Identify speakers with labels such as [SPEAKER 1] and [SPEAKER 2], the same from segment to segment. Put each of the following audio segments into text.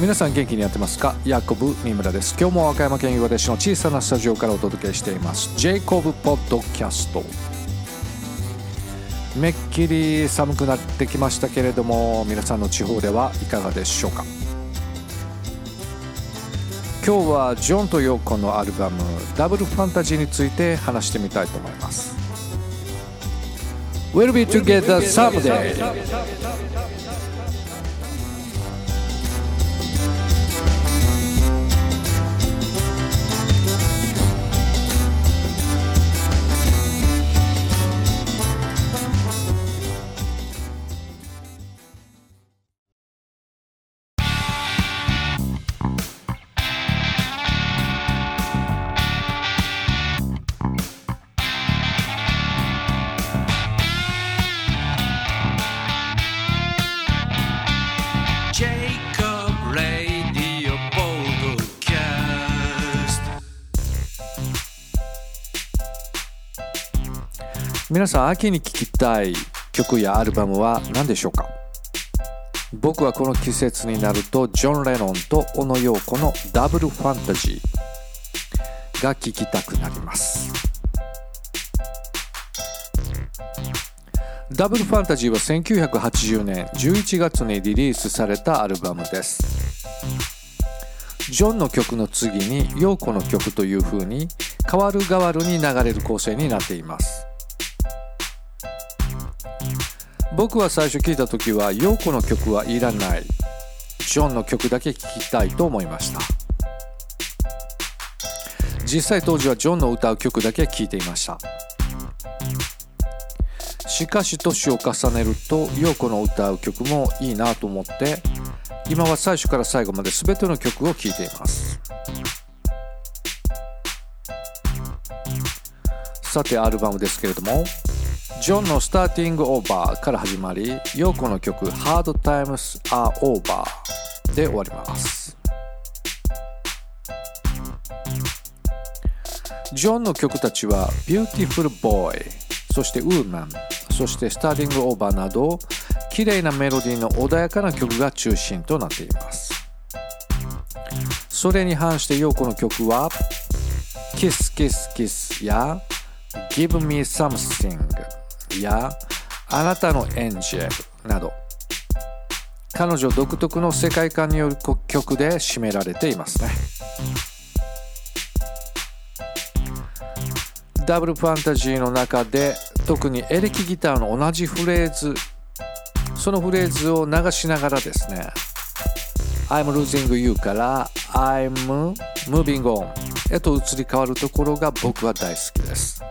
[SPEAKER 1] 皆さん元気にやってますか？ヤコブ三村です。今日も和歌山県岩出市の小さなスタジオからお届けしています。ジェイコブポッドキャスト。めっきり寒くなってきましたけれども皆さんの地方ではいかがでしょうか？今日はジョンとヨーコのアルバム「ダブルファンタジー」について話してみたいと思います。We'll be together someday 皆さん秋に聴きたい曲やアルバムは何でしょうか？僕はこの季節になるとジョン・レノンと小野陽子のダブルファンタジーが聴きたくなります。ダブルファンタジーは1980年11月にリリースされたアルバムです。ジョンの曲の次に陽子の曲という風に変わる変わるに流れる構成になっています。僕は最初聞いた時は陽子の曲はいらない。ジョンの曲だけ聴きたいと思いました。実際当時はジョンの歌う曲だけ聴いていました。しかし年を重ねると陽子の歌う曲もいいなと思って今は最初から最後まで全ての曲を聴いています。さてアルバムですけれどもジョンの「スターティングオーバー」から始まりヨーコの曲「Hard Times Are Over」で終わります。ジョンの曲たちは「Beautiful Boy」そして「Woman」そして「スターティングオーバー」など綺麗なメロディーの穏やかな曲が中心となっています。それに反してヨーコの曲は「Kiss Kiss Kiss」や「Give Me Something」やあなたのエンジェルなど彼女独特の世界観による曲で占められていますね。ダブルファンタジーの中で特にエレキギターの同じフレーズそのフレーズを流しながらですね I'm losing you から I'm moving on へと移り変わるところが僕は大好きです。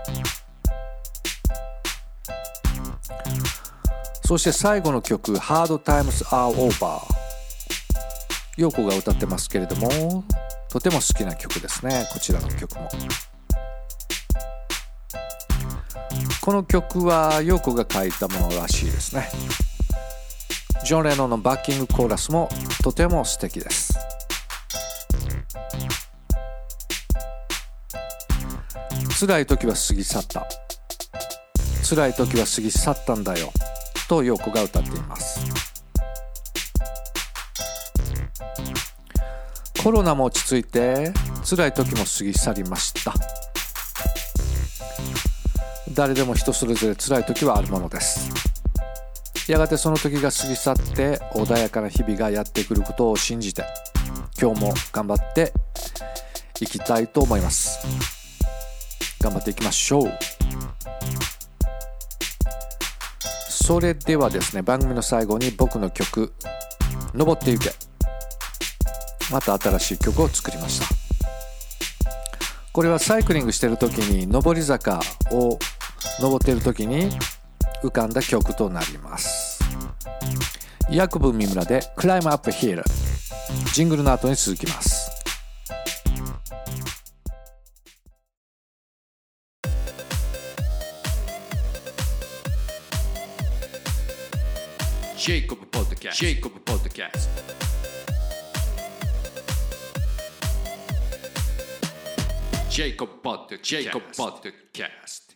[SPEAKER 1] そして最後の曲 Hard Times Are Over 陽子が歌ってますけれどもとても好きな曲ですね。こちらの曲も。この曲は陽子が書いたものらしいですね。ジョン・レノンのバッキングコーラスもとても素敵です。辛い時は過ぎ去った。辛い時は過ぎ去ったんだよ。と陽子が歌っています。コロナも落ち着いて辛い時も過ぎ去りました。誰でも人それぞれ辛い時はあるものです。やがてその時が過ぎ去って穏やかな日々がやってくることを信じて今日も頑張っていきたいと思います。頑張っていきましょう。それではですね番組の最後に僕の曲「登ってゆけ」また新しい曲を作りました。これはサイクリングしてる時に上り坂を登ってる時に浮かんだ曲となります。ヤクブ三村で「クライムアップヒール」ジングルの後に続きます。
[SPEAKER 2] Jacob Podcast. Jacob Podcast. Jacob Podcast. Jacob Podcast.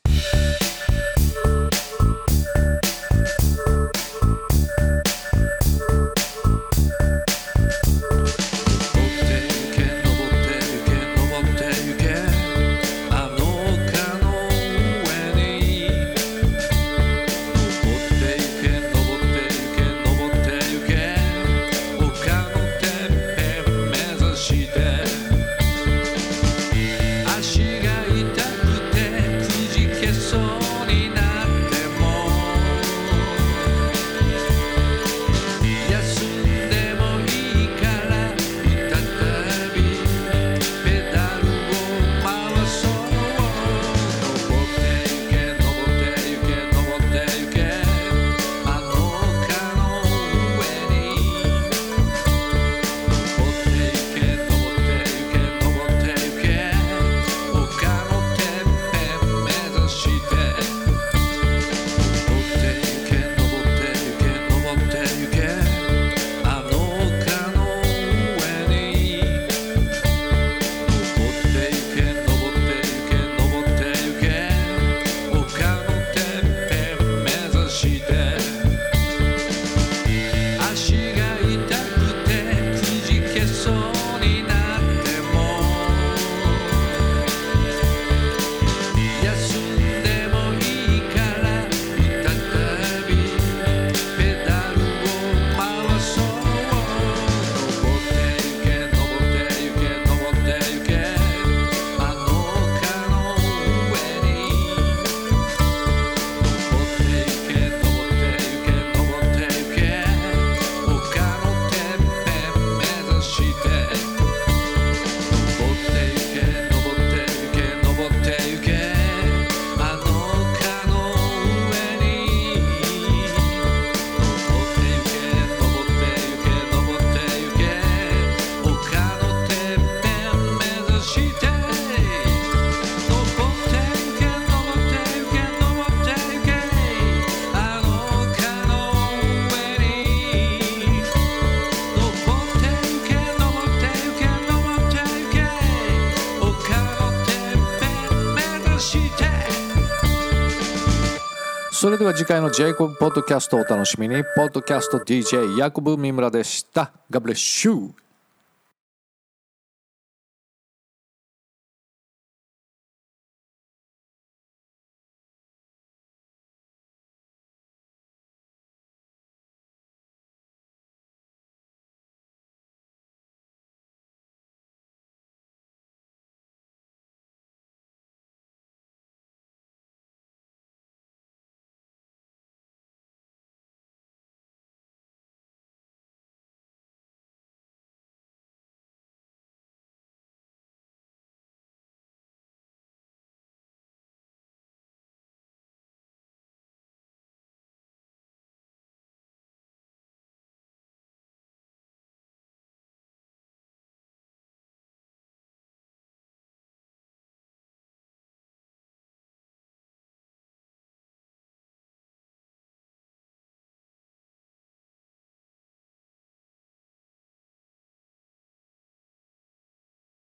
[SPEAKER 1] それでは次回のジェイコブポッドキャストをお楽しみに。ポッドキャスト DJ ヤコブ三村でした。God bless you